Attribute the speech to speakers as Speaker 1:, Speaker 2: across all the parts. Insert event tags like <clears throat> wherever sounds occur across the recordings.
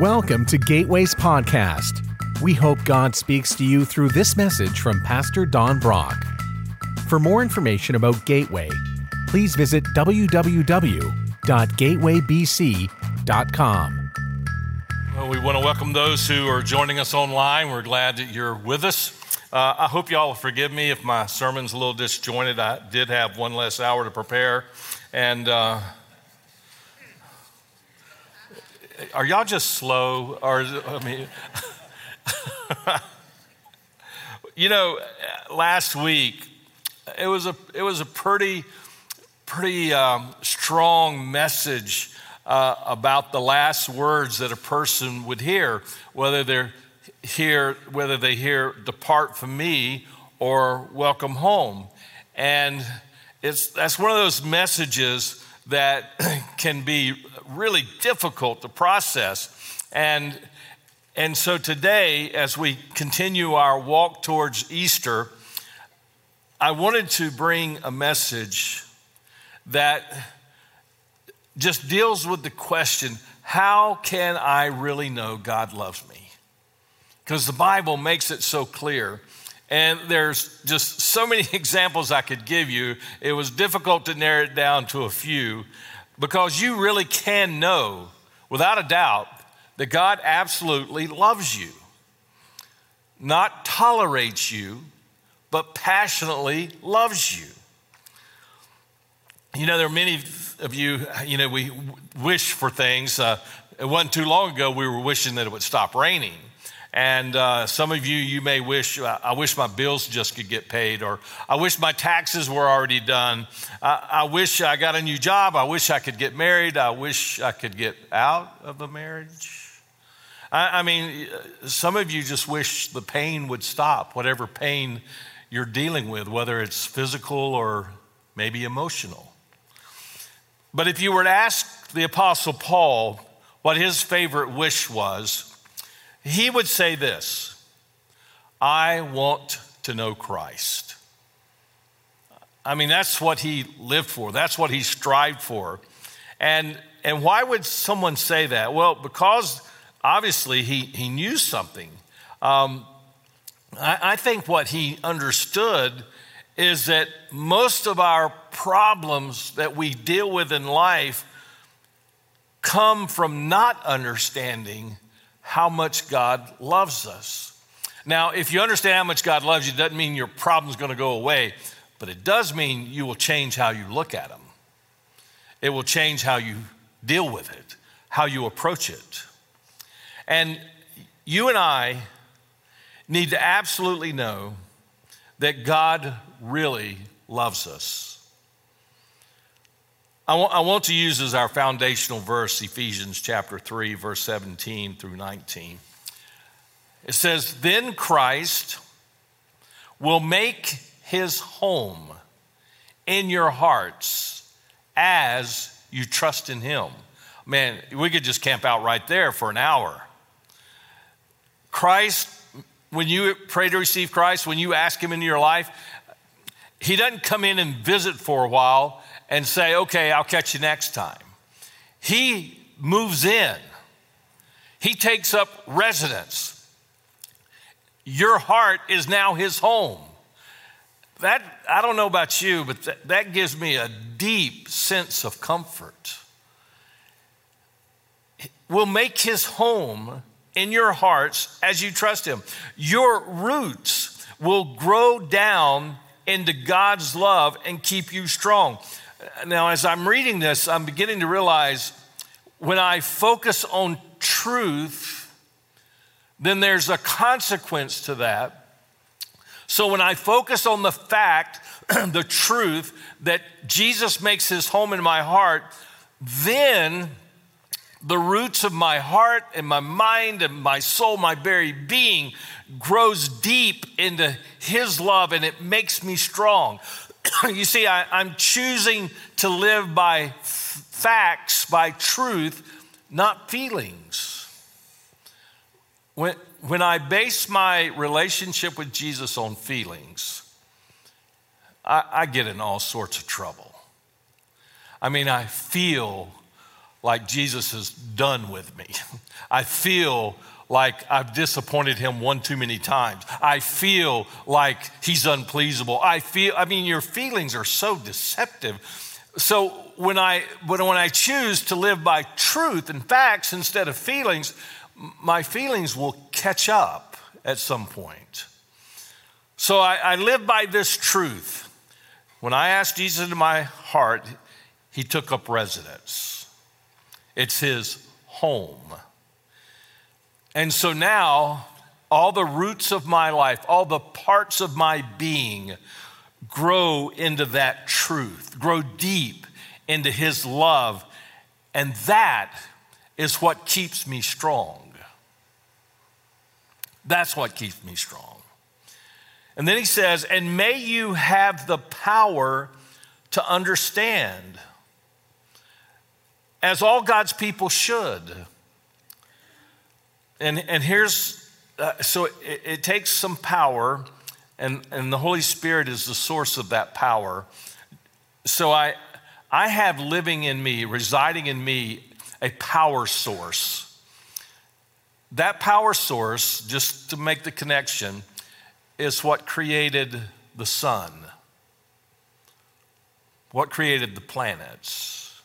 Speaker 1: Welcome to Gateways Podcast. We hope God speaks to you through this message from Pastor Don Brock. For more information about Gateway, please visit www.gatewaybc.com.
Speaker 2: Well, we want to welcome those who are joining us online. We're glad that you're with us. Uh, I hope y'all will forgive me if my sermon's a little disjointed. I did have one less hour to prepare. And uh, are y'all just slow? Or, I mean, <laughs> you know, last week, it was a, it was a pretty, pretty um, strong message uh, about the last words that a person would hear, whether they're hear whether they hear depart from me or welcome home and it's that's one of those messages that <clears throat> can be really difficult to process and and so today as we continue our walk towards easter i wanted to bring a message that just deals with the question how can i really know god loves me because the Bible makes it so clear. And there's just so many <laughs> examples I could give you. It was difficult to narrow it down to a few because you really can know without a doubt that God absolutely loves you, not tolerates you, but passionately loves you. You know, there are many of you, you know, we wish for things. Uh, it wasn't too long ago we were wishing that it would stop raining. And uh, some of you, you may wish, uh, I wish my bills just could get paid, or I wish my taxes were already done. I, I wish I got a new job. I wish I could get married. I wish I could get out of a marriage. I, I mean, some of you just wish the pain would stop, whatever pain you're dealing with, whether it's physical or maybe emotional. But if you were to ask the Apostle Paul what his favorite wish was, he would say this I want to know Christ. I mean, that's what he lived for, that's what he strived for. And, and why would someone say that? Well, because obviously he, he knew something. Um, I, I think what he understood is that most of our problems that we deal with in life come from not understanding how much God loves us. Now, if you understand how much God loves you, it doesn't mean your problem's going to go away, but it does mean you will change how you look at them. It will change how you deal with it, how you approach it. And you and I need to absolutely know that God really loves us. I want, I want to use as our foundational verse Ephesians chapter 3, verse 17 through 19. It says, Then Christ will make his home in your hearts as you trust in him. Man, we could just camp out right there for an hour. Christ, when you pray to receive Christ, when you ask him into your life, he doesn't come in and visit for a while and say, okay, I'll catch you next time. He moves in, he takes up residence. Your heart is now his home. That, I don't know about you, but that, that gives me a deep sense of comfort. Will make his home in your hearts as you trust him. Your roots will grow down into God's love and keep you strong. Now, as I'm reading this, I'm beginning to realize when I focus on truth, then there's a consequence to that. So when I focus on the fact, <clears throat> the truth that Jesus makes his home in my heart, then the roots of my heart and my mind and my soul, my very being, grows deep into his love and it makes me strong. <laughs> you see, I, am choosing to live by facts, by truth, not feelings. When, when I base my relationship with Jesus on feelings, I, I get in all sorts of trouble. I mean, I feel like Jesus is done with me. <laughs> I feel like I've disappointed him one too many times. I feel like he's unpleasable. I feel, I mean, your feelings are so deceptive. So when I, when I choose to live by truth and facts instead of feelings, my feelings will catch up at some point. So I, I live by this truth. When I asked Jesus into my heart, he took up residence. It's his home. And so now, all the roots of my life, all the parts of my being grow into that truth, grow deep into his love. And that is what keeps me strong. That's what keeps me strong. And then he says, and may you have the power to understand, as all God's people should. And, and here's, uh, so it, it takes some power, and, and the Holy Spirit is the source of that power. So I, I have living in me, residing in me, a power source. That power source, just to make the connection, is what created the sun, what created the planets,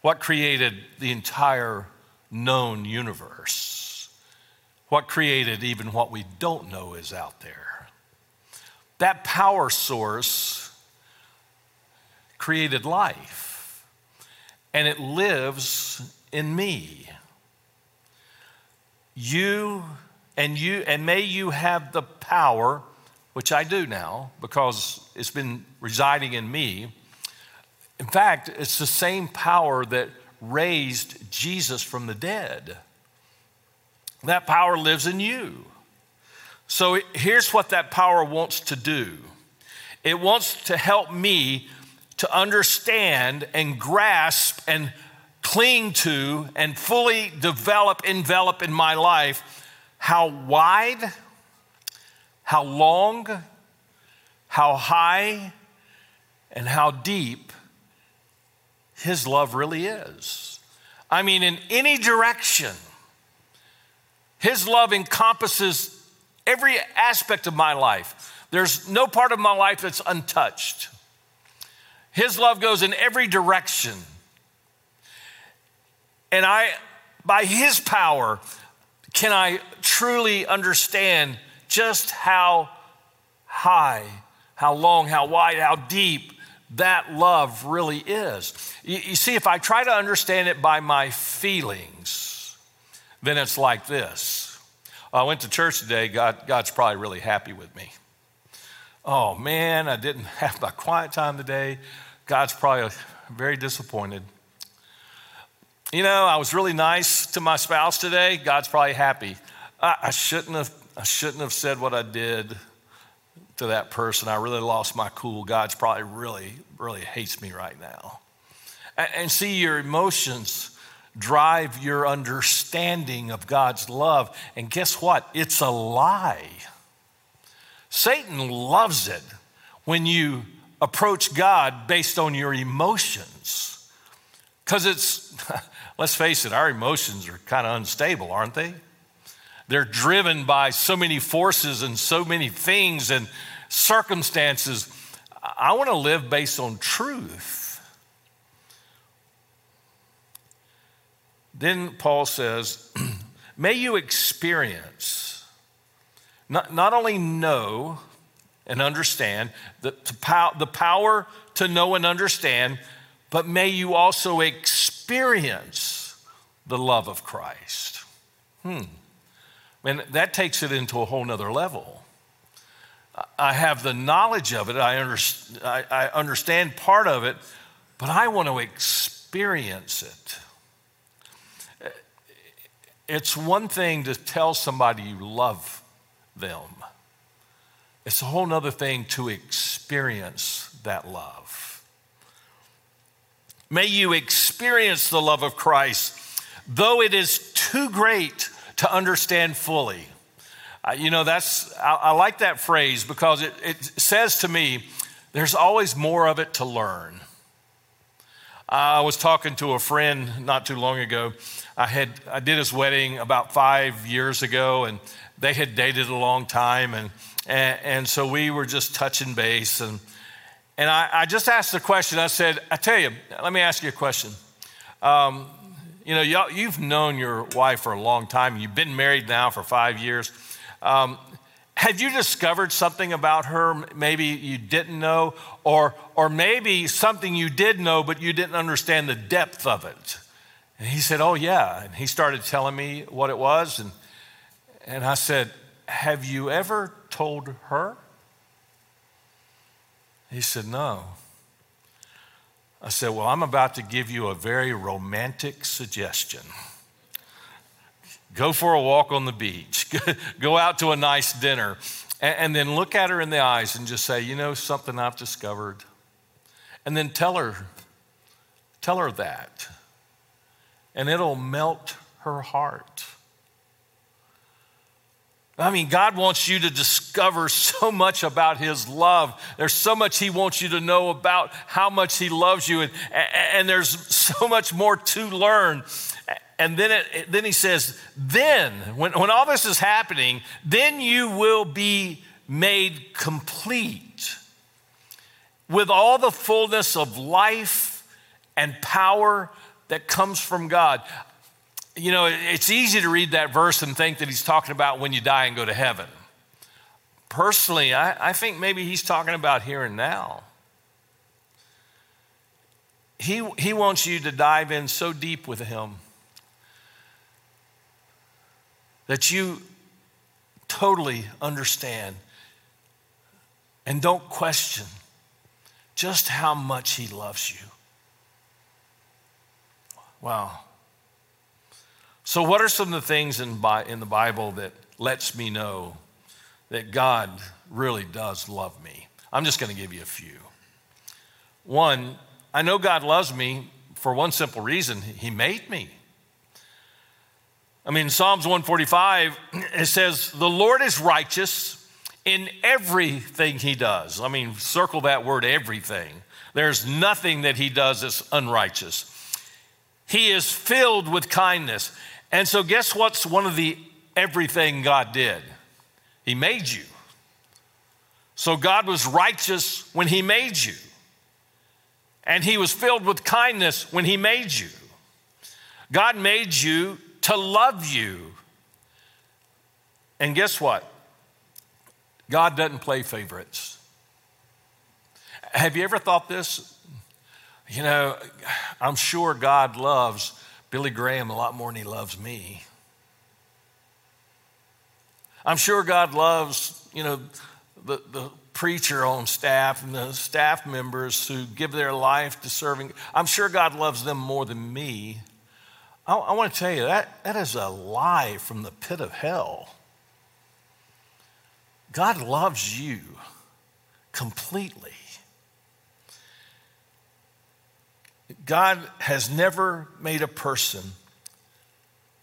Speaker 2: what created the entire known universe, what created even what we don't know is out there. That power source created life, and it lives in me. You and you and may you have the power which I do now because it's been residing in me. In fact, it's the same power that raised Jesus from the dead. That power lives in you. So here's what that power wants to do it wants to help me to understand and grasp and cling to and fully develop, envelop in my life how wide, how long, how high, and how deep His love really is. I mean, in any direction, His love encompasses every aspect of my life. There's no part of my life that's untouched. His love goes in every direction. And I, by His power, can I truly understand just how high, how long, how wide, how deep that love really is. You, you, see, if I try to understand it by my feelings, then it's like this. I went to church today, God, God's probably really happy with me. Oh man, I didn't <laughs> have my quiet time today. God's probably very disappointed. You know, I was really nice to my spouse today. God's probably happy. I, I shouldn't have. I shouldn't have said what I did to that person. I really lost my cool. God's probably really, really hates me right now. And, see, your emotions drive your understanding of God's love. And guess what? It's a lie. Satan loves it when you approach God based on your emotions. Because it's, <laughs> let's face it, our emotions are kind of unstable, aren't they? They're driven by so many forces and so many things and circumstances. I want to live based on truth. Then Paul says, <clears throat> May you experience, not, not only know and understand, the, the power to know and understand, but may you also experience the love of Christ. Hmm. And that takes it into a whole nother level. I have the knowledge of it, I, under, I, I understand part of it, but I want to experience it. It's one thing to tell somebody you love them, it's a whole other thing to experience that love. May you experience the love of Christ, though it is too great to understand fully. You know, that's, I, I, like that phrase because it, it says to me, there's always more of it to learn. I was talking to a friend not too long ago. I had I did his wedding about five years ago, and they had dated a long time, and and, and so we were just touching base, and and I, I, just asked the question. I said, I tell you, let me ask you a question. Um, you know, you've known your wife for a long time. You've been married now for five years. Um, have you discovered something about her maybe you didn't know or or maybe something you did know but you didn't understand the depth of it? And he said oh yeah. And he started telling me what it was and and i said have you ever told her? He said no. I said well i'm about to give you a very romantic suggestion Go for a walk on the beach. <laughs> Go out to a nice dinner. And, then look at her in the eyes and just say, you know, something I've discovered. And then tell her, tell her that. And it'll melt her heart. I mean, God wants you to discover so much about His love. There's so much He wants you to know about how much He loves you, and, and there's so much more to learn. And then, it, then he says, then, when, when all this is happening, then you will be made complete with all the fullness of life and power that comes from God. You know, it's easy to read that verse and think that he's talking about when you die and go to heaven. Personally, I, I think maybe he's talking about here and now. He, he wants you to dive in so deep with him that you totally understand and don't question just how much He loves you. Wow. So, what are some of the things in, in the Bible that lets me know that God really does love me? I'm just going to give you a few. One, I know God loves me for one simple reason He made me. I mean, Psalms 145, it says, The Lord is righteous in everything he does. I mean, circle that word everything. There's nothing that he does that's unrighteous. He is filled with kindness. And so, guess what's one of the everything God did? He made you. So, God was righteous when he made you. And he was filled with kindness when he made you. God made you to love you. And guess what? God doesn't play favorites. Have you ever thought this? You know, I'm sure God loves Billy Graham a lot more than he loves me. I'm sure God loves, you know, the, the preacher on staff and the staff members who give their life to serving. I'm sure God loves them more than me. I, I want to tell you that that is a lie from the pit of hell. God loves you completely. God has never made a person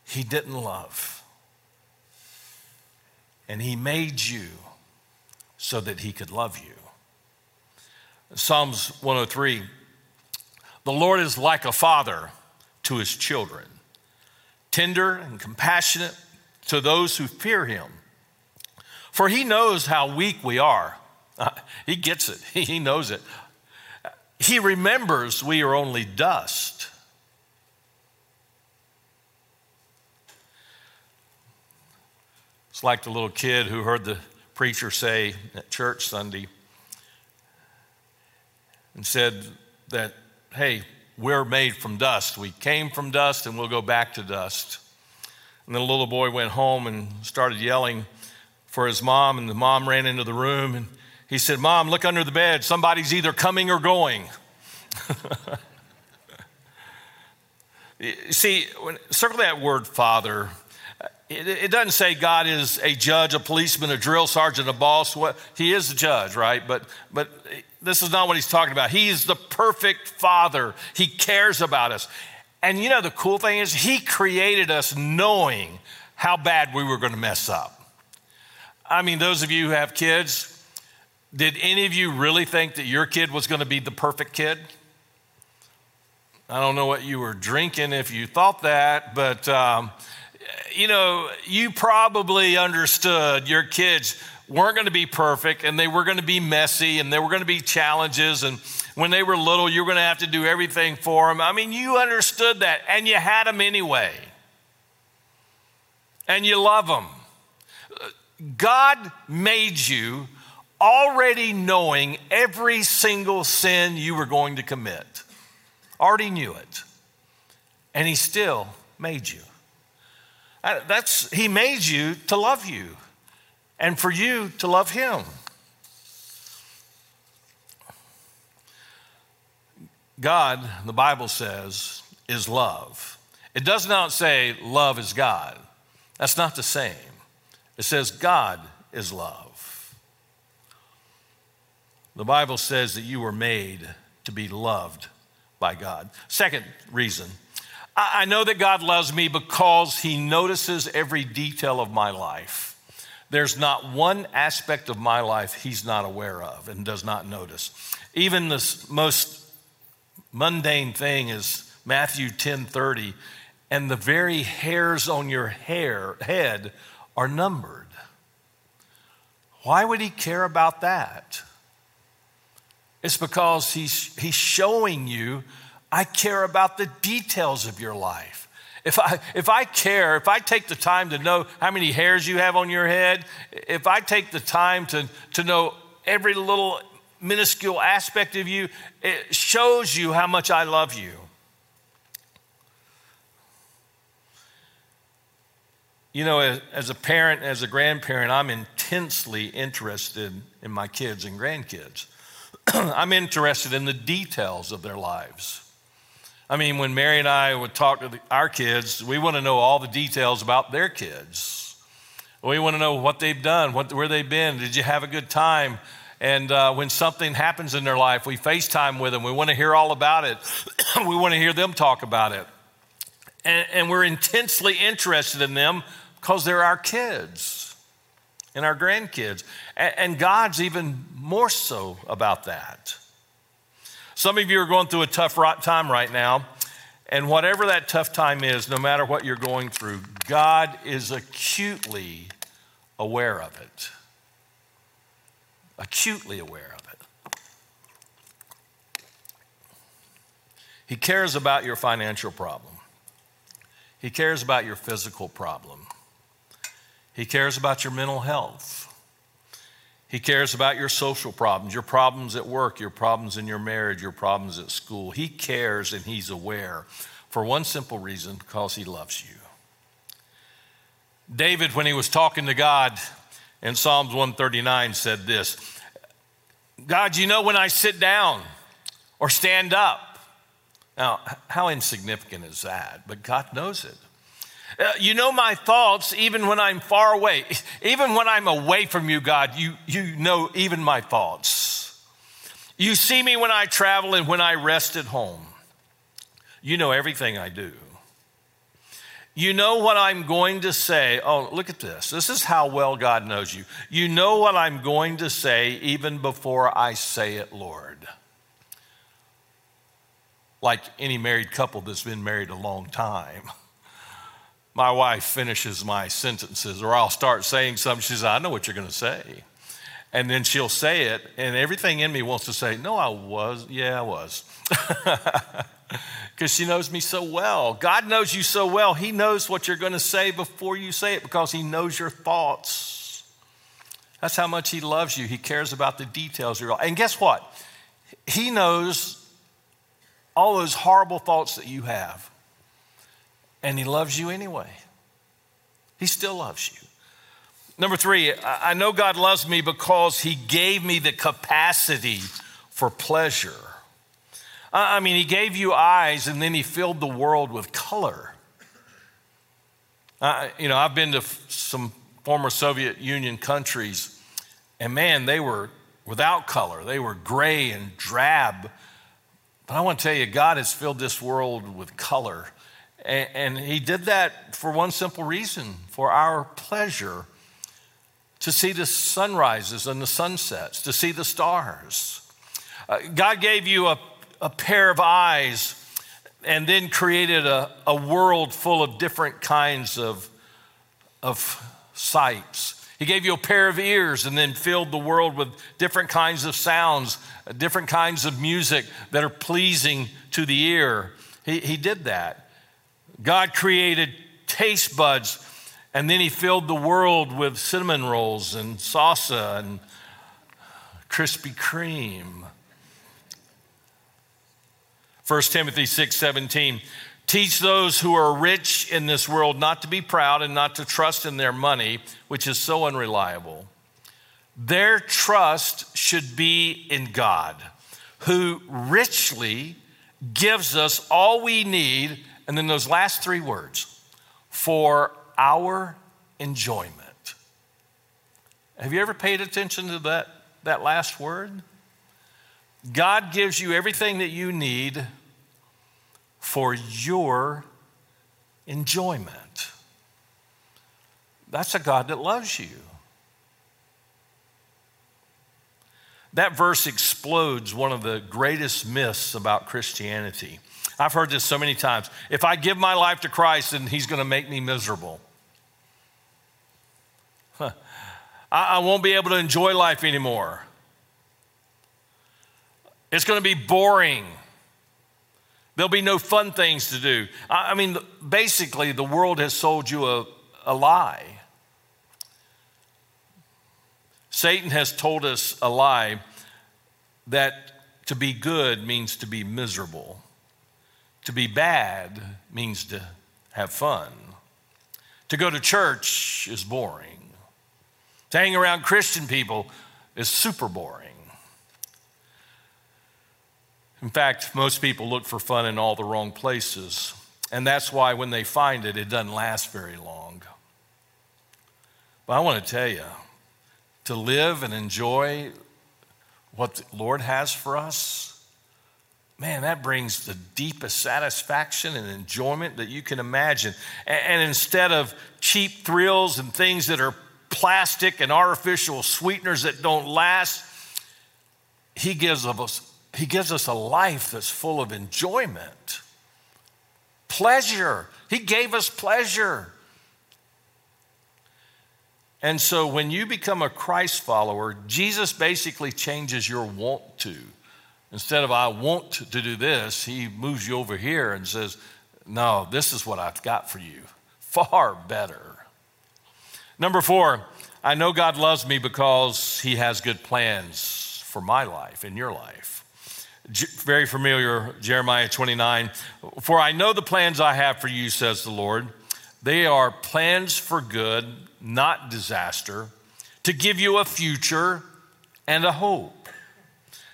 Speaker 2: he didn't love. And he made you so that he could love you. Psalms 103 The Lord is like a father to his children, tender and compassionate to those who fear him. For he knows how weak we are. <laughs> he gets it, <laughs> he knows it. He remembers we are only dust. It's like the little kid who heard the preacher say at church Sunday and said that, hey, we're made from dust. We came from dust and we'll go back to dust. And then the little boy went home and started yelling for his mom, and the mom ran into the room and he said, Mom, look under the bed. Somebody's either coming or going. <laughs> See, when, circle that word father. It, it, doesn't say God is a judge, a policeman, a drill sergeant, a boss. What, he is a judge, right? But, but this is not what he's talking about. He's the perfect father. He cares about us. And you know, the cool thing is, he created us knowing how bad we were going to mess up. I mean, those of you who have kids, did any of you really think that your kid was going to be the perfect kid? I don't know what you were drinking if you thought that, but um, you know, you probably understood your kids weren't going to be perfect and they were going to be messy and there were going to be challenges. And when they were little, you were going to have to do everything for them. I mean, you understood that and you had them anyway. And you love them. God made you already knowing every single sin you were going to commit. Already knew it. And He still made you. That's, he made you to love you and for you to love Him. God, the Bible says, is love. It does not say love is God. That's not the same. It says God is love. The Bible says that you were made to be loved by God. Second reason I know that God loves me because He notices every detail of my life. There's not one aspect of my life He's not aware of and does not notice. Even the most mundane thing is Matthew 10 30, and the very hairs on your hair, head are numbered. Why would He care about that? It's because He's, he's showing you I care about the details of your life. If I, if I care, if I take the time to know how many hairs you have on your head, if I take the time to, to know every little minuscule aspect of you, it shows you how much I love you. You know, as, as a parent, as a grandparent, I'm intensely interested in my kids and grandkids. <clears throat> I'm interested in the details of their lives. I mean, when Mary and I would talk to the, our kids, we want to know all the details about their kids. We want to know what they've done, what, where they've been. Did you have a good time? And uh, when something happens in their life, we FaceTime with them. We want to hear all about it. <coughs> we want to hear them talk about it. And, and we're intensely interested in them because they're our kids and our grandkids. And, and God's even more so about that. Some of you are going through a tough time right now, and whatever that tough time is, no matter what you're going through, God is acutely aware of it. Acutely aware of it. He cares about your financial problem. He cares about your physical problem. He cares about your mental health. He cares about your social problems, your problems at work, your problems in your marriage, your problems at school. He cares and He's aware for one simple reason because He loves you. David, when he was talking to God in Psalms 139, said this God, you know when I sit down or stand up. Now, how insignificant is that? But God knows it. Uh, you know my thoughts even when I'm far away. Even when I'm away from you, God, you, you know even my thoughts. You see me when I travel and when I rest at home. You know everything I do. You know what I'm going to say. Oh, look at this. This is how well God knows you. You know what I'm going to say even before I say it, Lord. Like any married couple that's been married a long time. <laughs> my wife finishes my sentences, or I'll start saying something. She says, I know what you're going to say. And then she'll say it, and everything in me wants to say, No, I was. Yeah, I was. <laughs> Because she knows me so well. God knows you so well. He knows what you're going to say before you say it because He knows your thoughts. That's how much He loves you. He cares about the details of your life. And guess what? He knows all those horrible thoughts that you have. And He loves you anyway. He still loves you. Number three, I know God loves me because He gave me the capacity for pleasure. I mean, He gave you eyes and then He filled the world with color. You know, I've been to some former Soviet Union countries, and man, they were without color. They were gray and drab. But I want to tell you, God has filled this world with color. And, he did that for one simple reason for our pleasure to see the sunrises and the sunsets, to see the stars. Uh, God gave you a, a pair of eyes and then created a, a world full of different kinds of, of sights. He gave you a pair of ears and then filled the world with different kinds of sounds, different kinds of music that are pleasing to the ear. He, he did that. God created taste buds and then he filled the world with cinnamon rolls and salsa and Krispy Kreme. 1 Timothy 6 17. Teach those who are rich in this world not to be proud and not to trust in their money, which is so unreliable. Their trust should be in God, who richly gives us all we need. And then those last three words for our enjoyment. Have you ever paid attention to that, that last word? God gives you everything that you need for your enjoyment. That's a God that loves you. That verse explodes one of the greatest myths about Christianity. I've heard this so many times. If I give my life to Christ, then He's going to make me miserable. Huh. I, I won't be able to enjoy life anymore. It's going to be boring. There'll be no fun things to do. I mean, basically, the world has sold you a, a lie. Satan has told us a lie that to be good means to be miserable, to be bad means to have fun, to go to church is boring, to hang around Christian people is super boring. In fact, most people look for fun in all the wrong places. And that's why when they find it, it doesn't last very long. But I want to tell you to live and enjoy what the Lord has for us, man, that brings the deepest satisfaction and enjoyment that you can imagine. And, instead of cheap thrills and things that are plastic and artificial sweeteners that don't last, He gives us he gives us a life that's full of enjoyment, pleasure. He gave us pleasure. And so when you become a Christ follower, Jesus basically changes your want to. Instead of I want to do this, he moves you over here and says, No, this is what I've got for you. Far better. Number four, I know God loves me because he has good plans for my life and your life very familiar, Jeremiah 29. For I know the plans I have for you, says the Lord. They are plans for good, not disaster, to give you a future and a hope.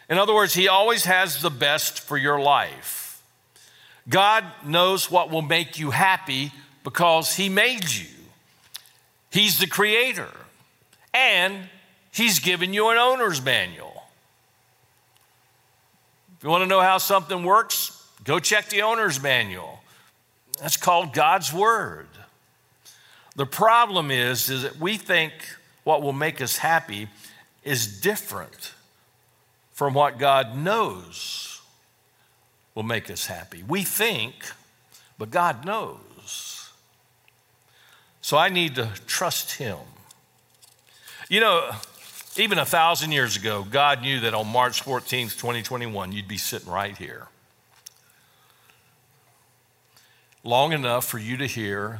Speaker 2: In other words, He always has the best for your life. God knows what will make you happy because He made you. He's the creator, and He's given you an owner's manual. If you want to know how something works, go check the owner's manual. That's called God's Word. The problem is, is that we think what will make us happy is different from what God knows will make us happy. We think, but God knows. So I need to trust Him. You know, even a thousand years ago, God knew that on March 14th, 2021, you'd be sitting right here. Long enough for you to hear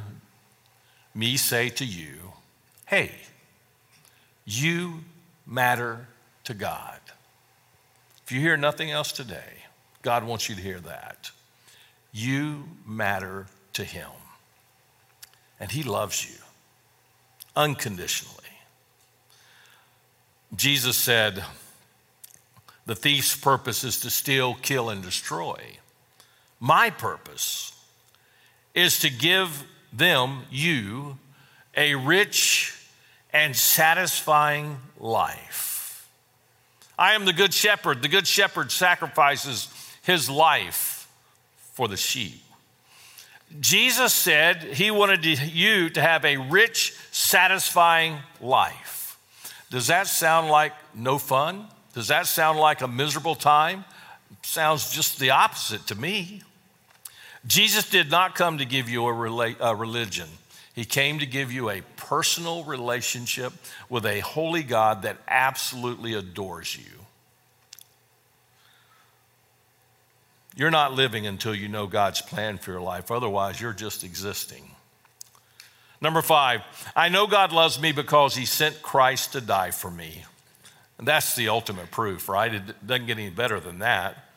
Speaker 2: me say to you, hey, you matter to God. If you hear nothing else today, God wants you to hear that. You matter to Him. And He loves you unconditionally. Jesus said, The thief's purpose is to steal, kill, and destroy. My purpose is to give them, you, a rich and satisfying life. I am the good shepherd. The good shepherd sacrifices his life for the sheep. Jesus said he wanted you to have a rich, satisfying life. Does that sound like no fun? Does that sound like a miserable time? Sounds just the opposite to me. Jesus did not come to give you a, religion. He came to give you a personal relationship with a holy God that absolutely adores you. You're not living until you know God's plan for your life. Otherwise, you're just existing. Number five, I know God loves me because he sent Christ to die for me. And that's the ultimate proof, right? It doesn't get any better than that.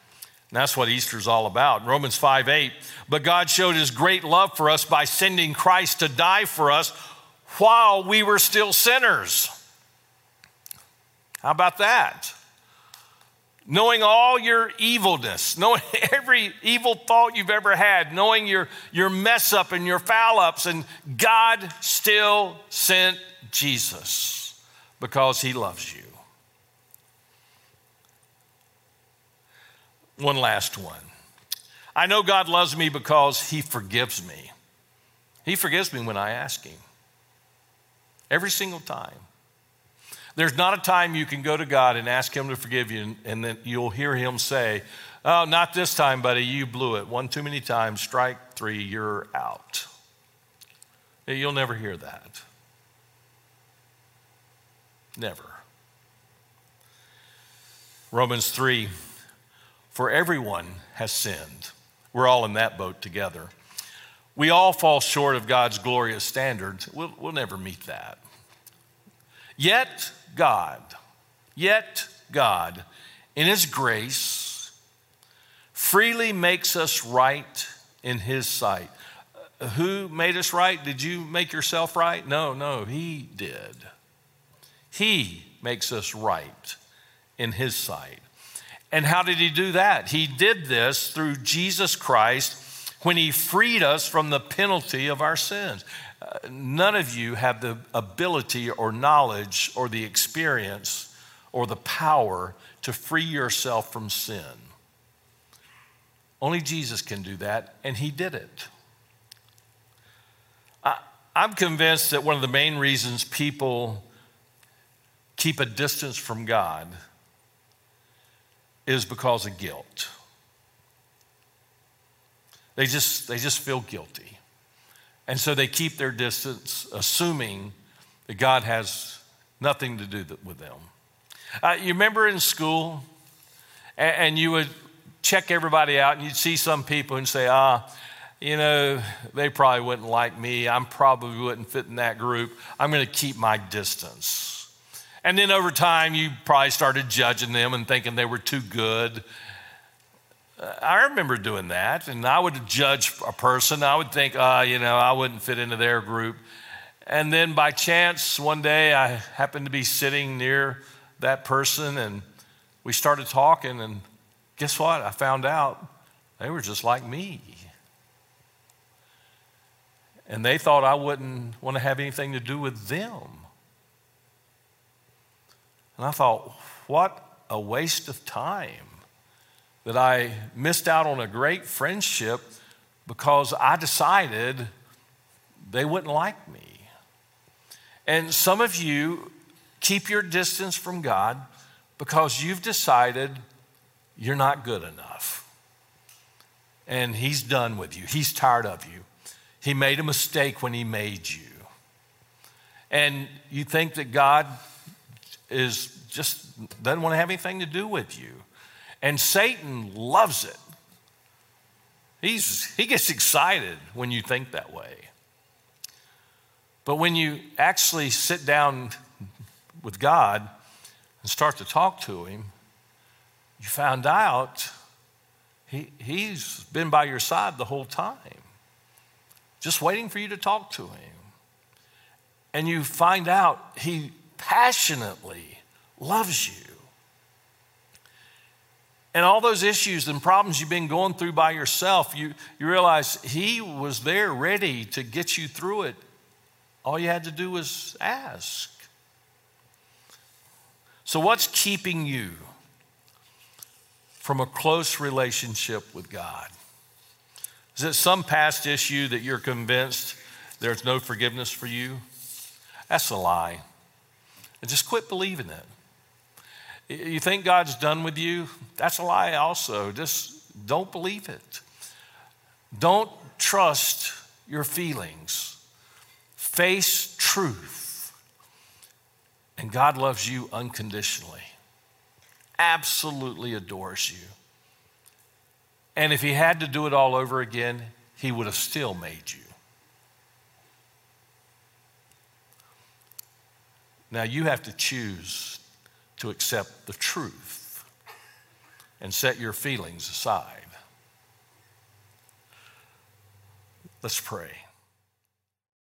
Speaker 2: And that's what Easter's all about. Romans 5 8. But God showed his great love for us by sending Christ to die for us while we were still sinners. How about that? knowing all your evilness, knowing <laughs> every evil thought you've ever had, knowing your, your mess up and your foul ups, and God still sent Jesus because he loves you. One last one. I know God loves me because he forgives me. He forgives me when I ask him. Every single time. There's not a time you can go to God and ask Him to forgive you, and, and then you'll hear Him say, Oh, not this time, buddy. You blew it. One too many times. Strike three. You're out. You'll never hear that. Never. Romans 3 For everyone has sinned. We're all in that boat together. We all fall short of God's glorious standards. We'll, we'll never meet that. Yet, God, yet God, in His grace, freely makes us right in His sight. Uh, who made us right? Did you make yourself right? No, no, He did. He makes us right in His sight. And how did He do that? He did this through Jesus Christ when He freed us from the penalty of our sins uh, none of you have the ability or knowledge or the experience or the power to free yourself from sin. Only Jesus can do that, and He did it. I, am convinced that one of the main reasons people keep a distance from God is because of guilt. They just, they just feel guilty. And so they keep their distance, assuming that God has nothing to do with them. Uh, you remember in school, and, and, you would check everybody out, and you'd see some people and say, ah, you know, they probably wouldn't like me. I probably wouldn't fit in that group. I'm going to keep my distance. And then over time, you probably started judging them and thinking they were too good I remember doing that, and I would judge a person. I would think, uh, you know, I wouldn't fit into their group. And then by chance, one day I happened to be sitting near that person, and we started talking. And guess what? I found out they were just like me. And they thought I wouldn't want to have anything to do with them. And I thought, what a waste of time that I missed out on a great friendship because I decided they wouldn't like me. And some of you keep your distance from God because you've decided you're not good enough. And He's done with you, He's tired of you. He made a mistake when He made you. And you think that God is just doesn't want to have anything to do with you. And Satan loves it. He's, he gets excited when you think that way. But when you actually sit down with God and start to talk to Him, you found out he, He's been by your side the whole time, just waiting for you to talk to Him. And you find out He passionately loves you. And all those issues and problems you've been going through by yourself, you, you realize He was there ready to get you through it. All you had to do was ask. So, what's keeping you from a close relationship with God? Is it some past issue that you're convinced there's no forgiveness for you? That's a lie. And just quit believing it. You think God's done with you? That's a lie, also. Just don't believe it. Don't trust your feelings. Face truth. And God loves you unconditionally, absolutely adores you. And if He had to do it all over again, He would have still made you. Now you have to choose to accept the truth and set your feelings aside. Let's pray.